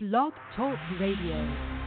Blog Talk Radio.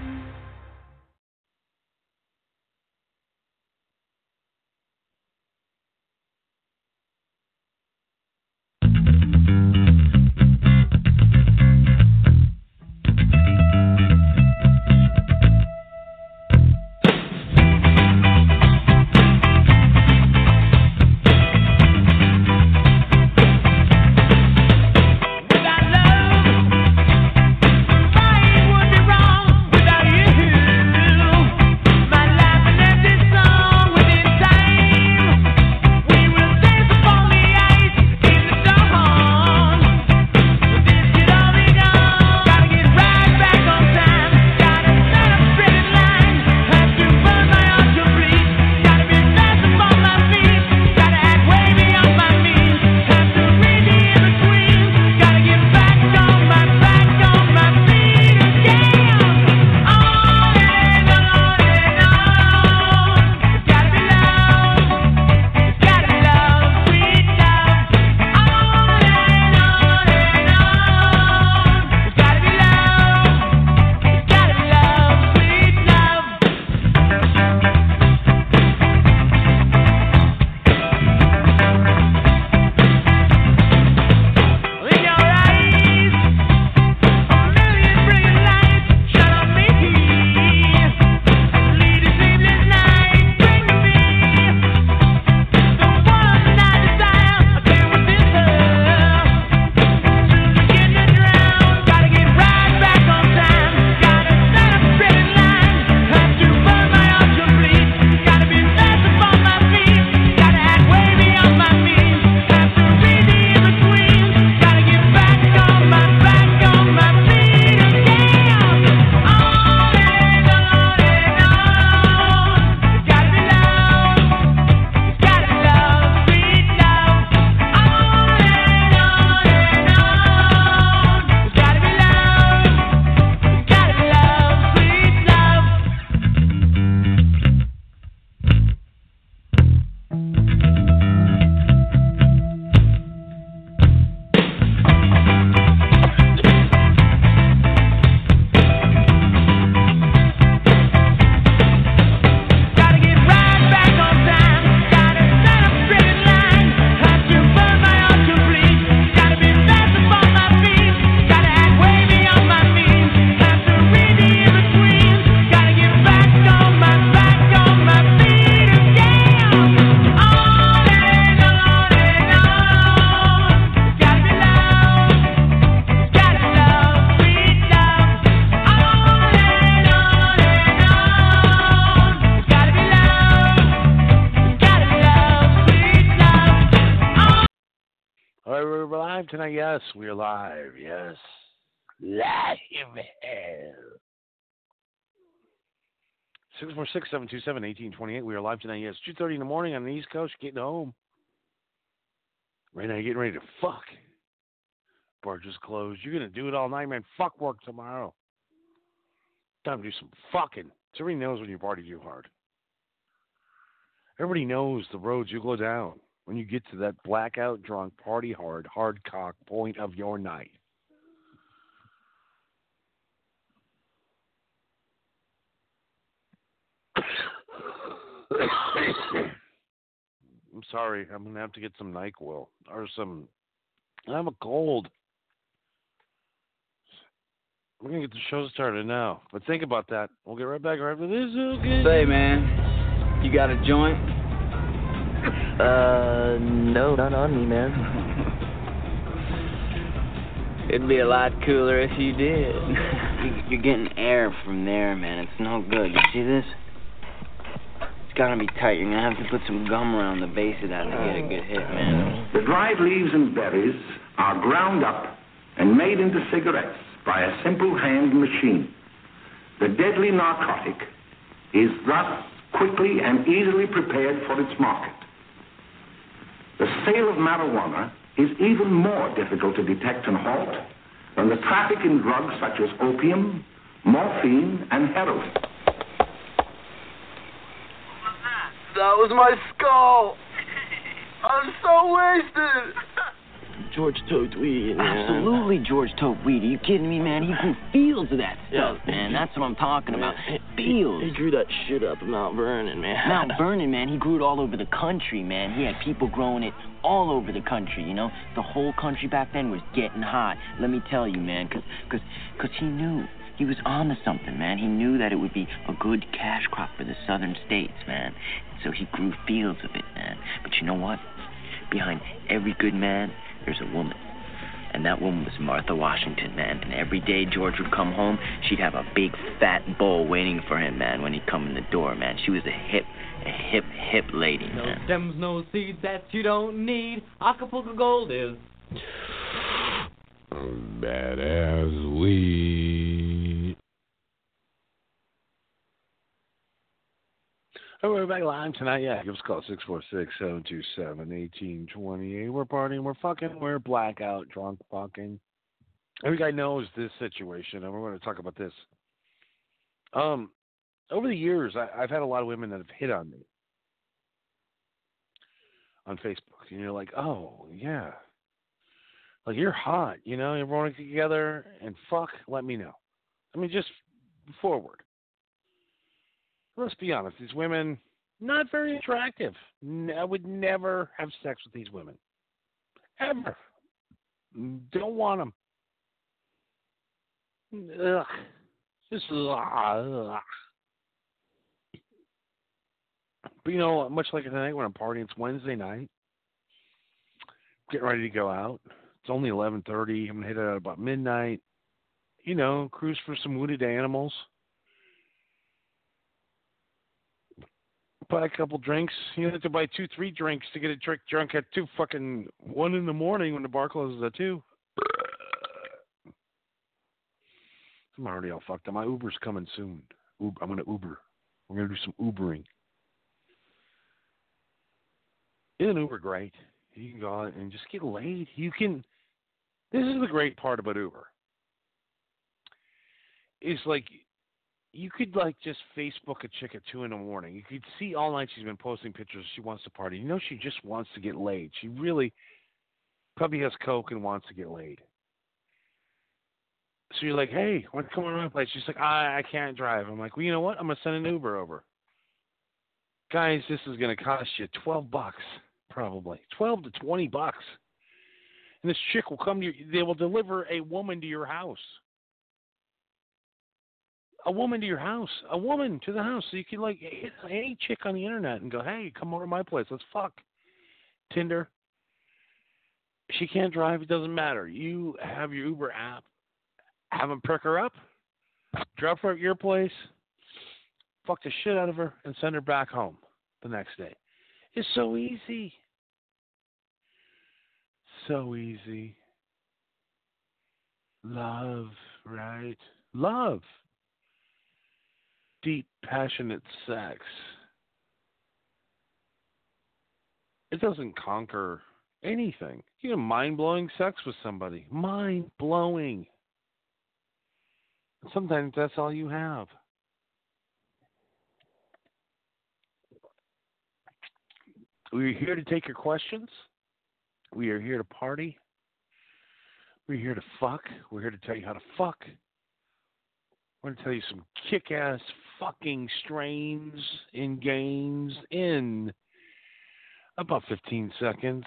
Yes, we are live. Yes. Live. Six four six seven two seven eighteen twenty eight. We are live tonight. Yes, two thirty in the morning on the East Coast. Getting home. Right now, you're getting ready to fuck. Bar just closed. You're gonna do it all night, man. Fuck work tomorrow. Time to do some fucking. Everybody knows when you party too hard. Everybody knows the roads you go down when you get to that blackout drunk, party hard, hard cock point of your night. I'm sorry. I'm gonna have to get some Nyquil or some. I have a cold. We're gonna get the show started now, but think about that. We'll get right back after this. Okay. Say, man, you got a joint? Uh, no, not on me, man. It'd be a lot cooler if you did. You're getting air from there, man. It's no good. You see this? It's gotta be tight. You're gonna have to put some gum around the base of that to get a good hit, man. The dried leaves and berries are ground up and made into cigarettes by a simple hand machine. The deadly narcotic is thus quickly and easily prepared for its market. The sale of marijuana is even more difficult to detect and halt than the traffic in drugs such as opium, morphine, and heroin. That was my skull. I'm so wasted. George Tote weed. man. Absolutely, George Tope weed. Are you kidding me, man? He grew fields of that Yeah. stuff, man. That's what I'm talking about. He- He grew that shit up in Mount Vernon, man. Mount Vernon, man, he grew it all over the country, man. He had people growing it all over the country, you know? The whole country back then was getting hot. Let me tell you, man, because cause, cause he knew. He was on to something, man. He knew that it would be a good cash crop for the southern states, man. So he grew fields of it, man. But you know what? Behind every good man, there's a woman. And that woman was Martha Washington, man. And every day George would come home, she'd have a big fat bowl waiting for him, man, when he'd come in the door, man. She was a hip, a hip, hip lady, No man. stems, no seeds that you don't need. Acapulco Gold is. Badass weed. Oh, we're back live tonight. Yeah, give us a call 646-727-1828. We're partying, we're fucking, we're blackout, drunk fucking. Every guy knows this situation, and we're going to talk about this. Um, over the years, I, I've had a lot of women that have hit on me on Facebook, and you're like, oh yeah, like you're hot, you know, you're rolling together and fuck, let me know. I mean, just forward. Let's be honest, these women not very attractive. I would never have sex with these women, ever. Don't want them. Ugh. Just ugh. But you know, much like tonight when I'm partying, it's Wednesday night. Getting ready to go out. It's only eleven thirty. I'm gonna hit it at about midnight. You know, cruise for some wounded animals. Buy a couple drinks. You have to buy two, three drinks to get a drink drunk at two fucking one in the morning when the bar closes at two. I'm already all fucked up. My Uber's coming soon. Uber, I'm gonna Uber. We're gonna do some Ubering. Isn't Uber great? You can go out and just get laid. You can. This is the great part about Uber. It's like, you could like just Facebook a chick at two in the morning. You could see all night she's been posting pictures. She wants to party. You know she just wants to get laid. She really probably has coke and wants to get laid. So you're like, hey, don't you come over to my place? She's like, I I can't drive. I'm like, well, you know what? I'm gonna send an Uber over. Guys, this is gonna cost you twelve bucks, probably twelve to twenty bucks. And this chick will come to you. They will deliver a woman to your house. A woman to your house. A woman to the house. So you can like hit any chick on the internet and go, hey, come over to my place. Let's fuck. Tinder. She can't drive. It doesn't matter. You have your Uber app have them pick her up, drop her at your place, fuck the shit out of her, and send her back home the next day. It's so easy. So easy. Love, right? Love. Deep, passionate sex. It doesn't conquer anything. You know, mind blowing sex with somebody. Mind blowing. Sometimes that's all you have. We're here to take your questions. We are here to party. We're here to fuck. We're here to tell you how to fuck. We're going to tell you some kick ass fucking strains in games in about 15 seconds.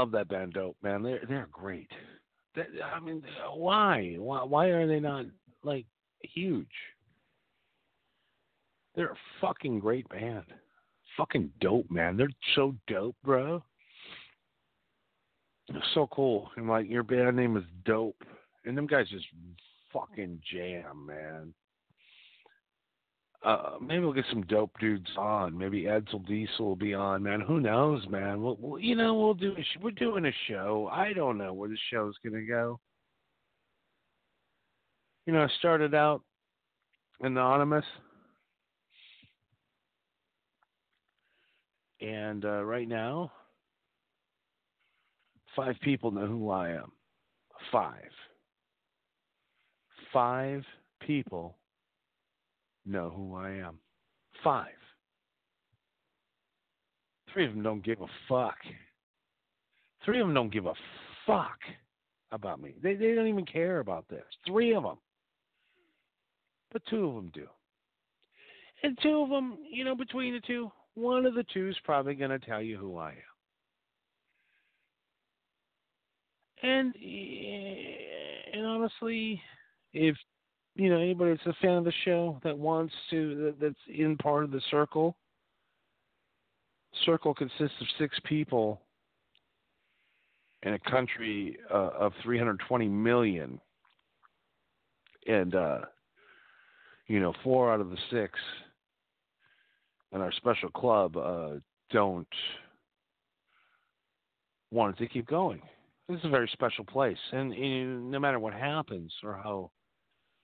Love that band, Dope. Man, they're they're great. I mean, why? why? Why are they not like huge? They're a fucking great band. Fucking dope, man. They're so dope, bro. So cool. And like your band name is Dope, and them guys just fucking jam, man. Uh, maybe we'll get some dope dudes on. Maybe Edsel Diesel will be on, man. Who knows, man? We'll, we'll you know, we'll do. Sh- we're doing a show. I don't know where the show's gonna go. You know, I started out anonymous, and uh, right now, five people know who I am. Five. Five people know who I am. Five. Three of them don't give a fuck. Three of them don't give a fuck about me. They they don't even care about this. Three of them. But two of them do. And two of them, you know, between the two, one of the two is probably going to tell you who I am. And eh, and honestly, if you know anybody that's a fan of the show that wants to that, that's in part of the circle, circle consists of six people in a country uh, of 320 million, and uh, you know four out of the six in our special club uh, don't want it to keep going. This is a very special place, and, and no matter what happens or how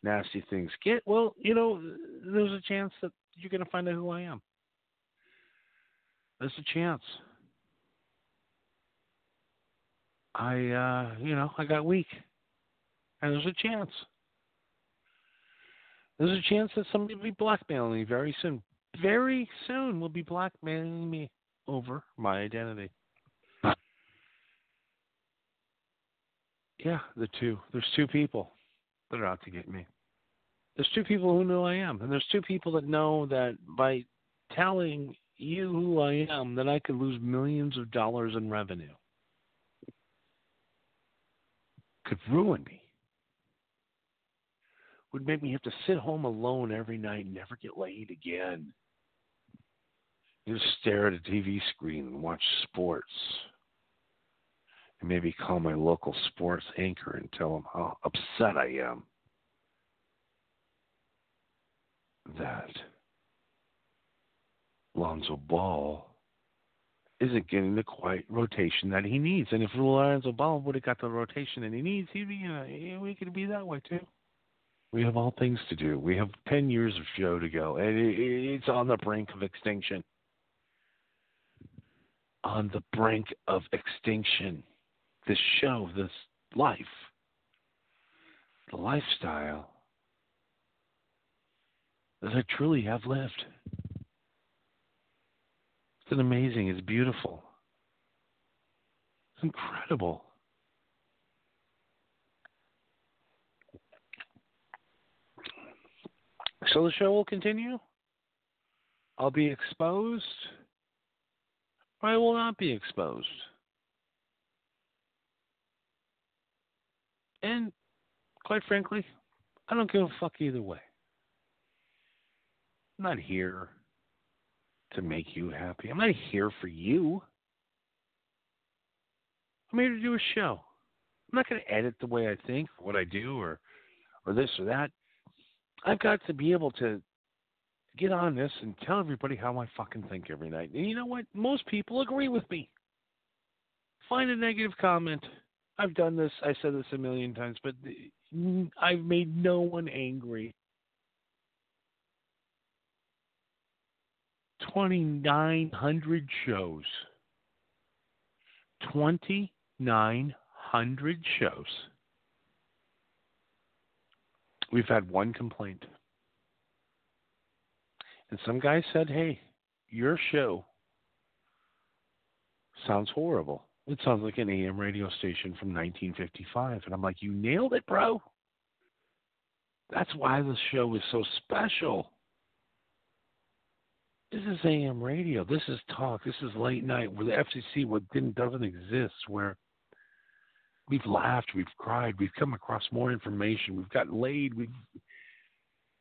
nasty things get, well, you know, there's a chance that you're going to find out who I am. There's a chance. I, uh, you know, I got weak, and there's a chance. There's a chance that somebody will be blackmailing me very soon. Very soon, will be blackmailing me over my identity. Yeah, the two. There's two people that are out to get me. There's two people who know I am, and there's two people that know that by telling you who I am, that I could lose millions of dollars in revenue. Could ruin me. Would make me have to sit home alone every night and never get laid again. Just stare at a TV screen and watch sports maybe call my local sports anchor and tell him how upset I am that Lonzo Ball isn't getting the quiet rotation that he needs. And if Lonzo Ball would have got the rotation that he needs, he'd be, you know, we could be that way too. We have all things to do. We have 10 years of show to go, and it's on the brink of extinction. On the brink of extinction this show, this life, the lifestyle that I truly have lived. It's amazing, it's beautiful. It's incredible. So the show will continue. I'll be exposed. I will not be exposed. And quite frankly, I don't give a fuck either way. I'm not here to make you happy. I'm not here for you. I'm here to do a show. I'm not going to edit the way I think, what I do, or or this or that. I've got to be able to get on this and tell everybody how I fucking think every night. And you know what? Most people agree with me. Find a negative comment. I've done this. I said this a million times, but I've made no one angry. 2,900 shows. 2,900 shows. We've had one complaint. And some guy said, hey, your show sounds horrible. It sounds like an AM radio station from 1955. And I'm like, you nailed it, bro. That's why the show is so special. This is AM radio. This is talk. This is late night where the FCC what didn't doesn't exist. Where we've laughed, we've cried, we've come across more information, we've got laid, we've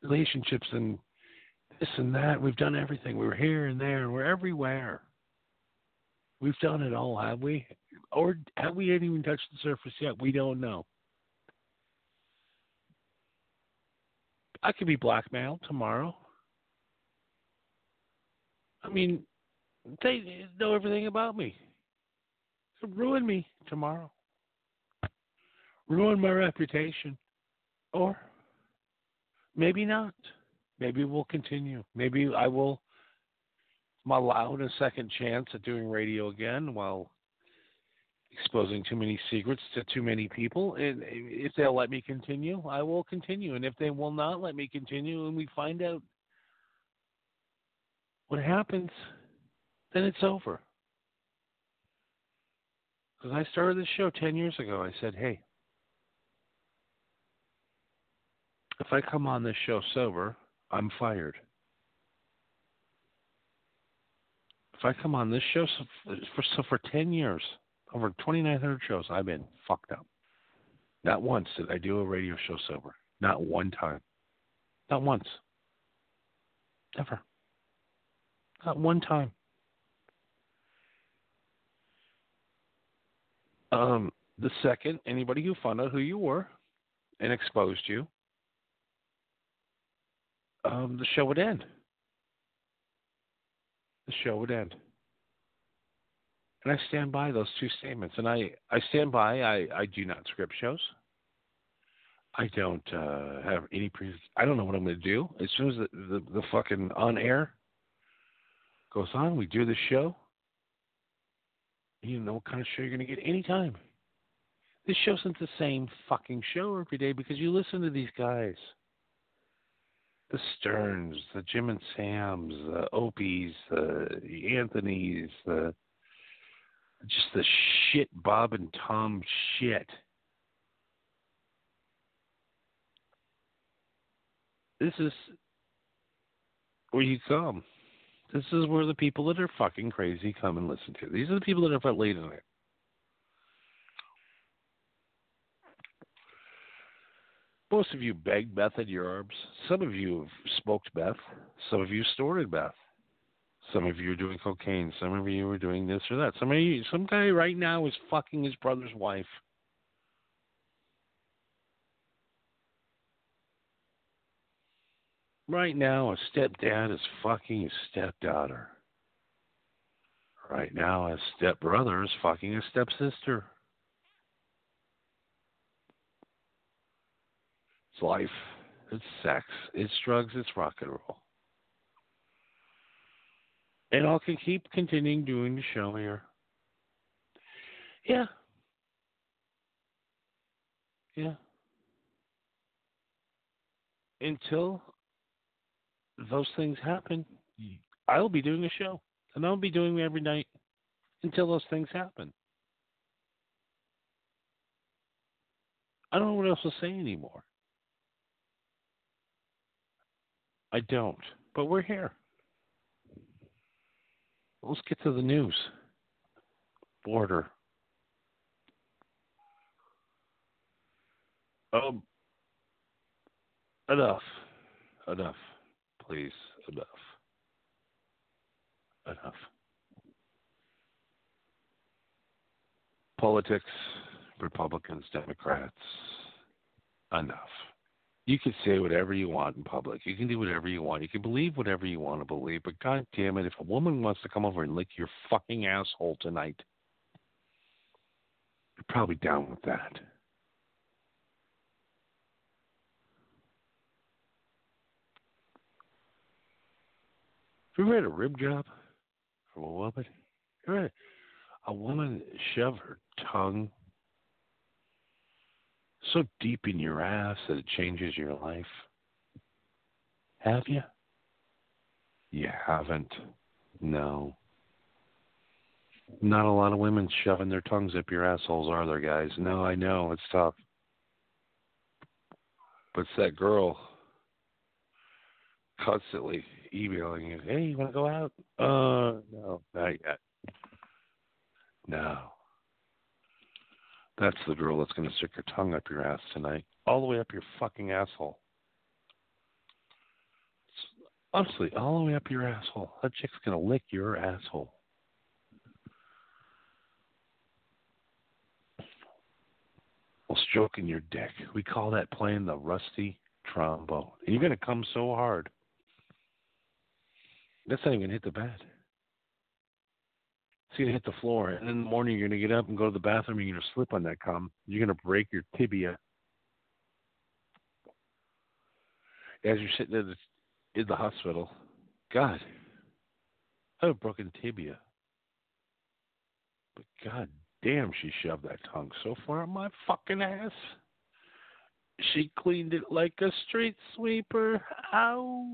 relationships and this and that. We've done everything. We're here and there, and we're everywhere. We've done it all, have we? Or have we even touched the surface yet? We don't know. I could be blackmailed tomorrow. I mean, they know everything about me. Ruin me tomorrow. Ruin my reputation. Or maybe not. Maybe we'll continue. Maybe I will I'm allowed a second chance at doing radio again while exposing too many secrets to too many people. And if they'll let me continue, I will continue. And if they will not let me continue and we find out what happens, then it's over. Because I started this show 10 years ago. I said, hey, if I come on this show sober, I'm fired. If I come on this show so for, so for 10 years, over 2,900 shows, I've been fucked up. Not once did I do a radio show sober. Not one time. Not once. Never. Not one time. Um, the second, anybody who found out who you were and exposed you, um, the show would end. The show would end. And I stand by those two statements. And I, I stand by, I, I do not script shows. I don't uh, have any pre. I don't know what I'm going to do. As soon as the, the, the fucking on air goes on, we do the show. You know what kind of show you're going to get anytime. This show isn't the same fucking show every day because you listen to these guys the Sterns, the Jim and Sams, the Opies, the Anthony's, the just the shit Bob and Tom shit. This is where you come. This is where the people that are fucking crazy come and listen to. These are the people that are late at night. Most of you begged meth in your arms. Some of you have smoked meth. Some of you snorted meth. Some of you are doing cocaine. Some of you are doing this or that. Some of you, some guy right now is fucking his brother's wife. Right now, a stepdad is fucking his stepdaughter. Right now, a stepbrother is fucking a stepsister. It's life. It's sex. It's drugs. It's rock and roll. And I'll keep continuing doing the show here. Yeah. Yeah. Until those things happen, I'll be doing a show. And I'll be doing it every night until those things happen. I don't know what else to say anymore. I don't. But we're here. Let's get to the news. Border. Um, enough. Enough. Please, enough. Enough. Politics, Republicans, Democrats, enough you can say whatever you want in public. You can do whatever you want. You can believe whatever you want to believe. But God damn it, if a woman wants to come over and lick your fucking asshole tonight, you're probably down with that. Have you ever had a rim job from a woman? Had a woman shove her tongue so deep in your ass that it changes your life? Have you? You haven't. No. Not a lot of women shoving their tongues up your assholes, are there, guys? No, I know. It's tough. But it's that girl constantly emailing you. Hey, you want to go out? Uh, no, not yet. No. That's the girl that's going to stick her tongue up your ass tonight, all the way up your fucking asshole. Honestly, all the way up your asshole. That chick's going to lick your asshole. While stroking your dick. We call that playing the rusty trombone. And you're going to come so hard. That's not even going to hit the bed. It's going to hit the floor. And in the morning, you're going to get up and go to the bathroom. And you're going to slip on that cum. You're going to break your tibia. As you're sitting in the, in the hospital, God, I have a broken tibia. But God damn, she shoved that tongue so far up my fucking ass. She cleaned it like a street sweeper. Ow.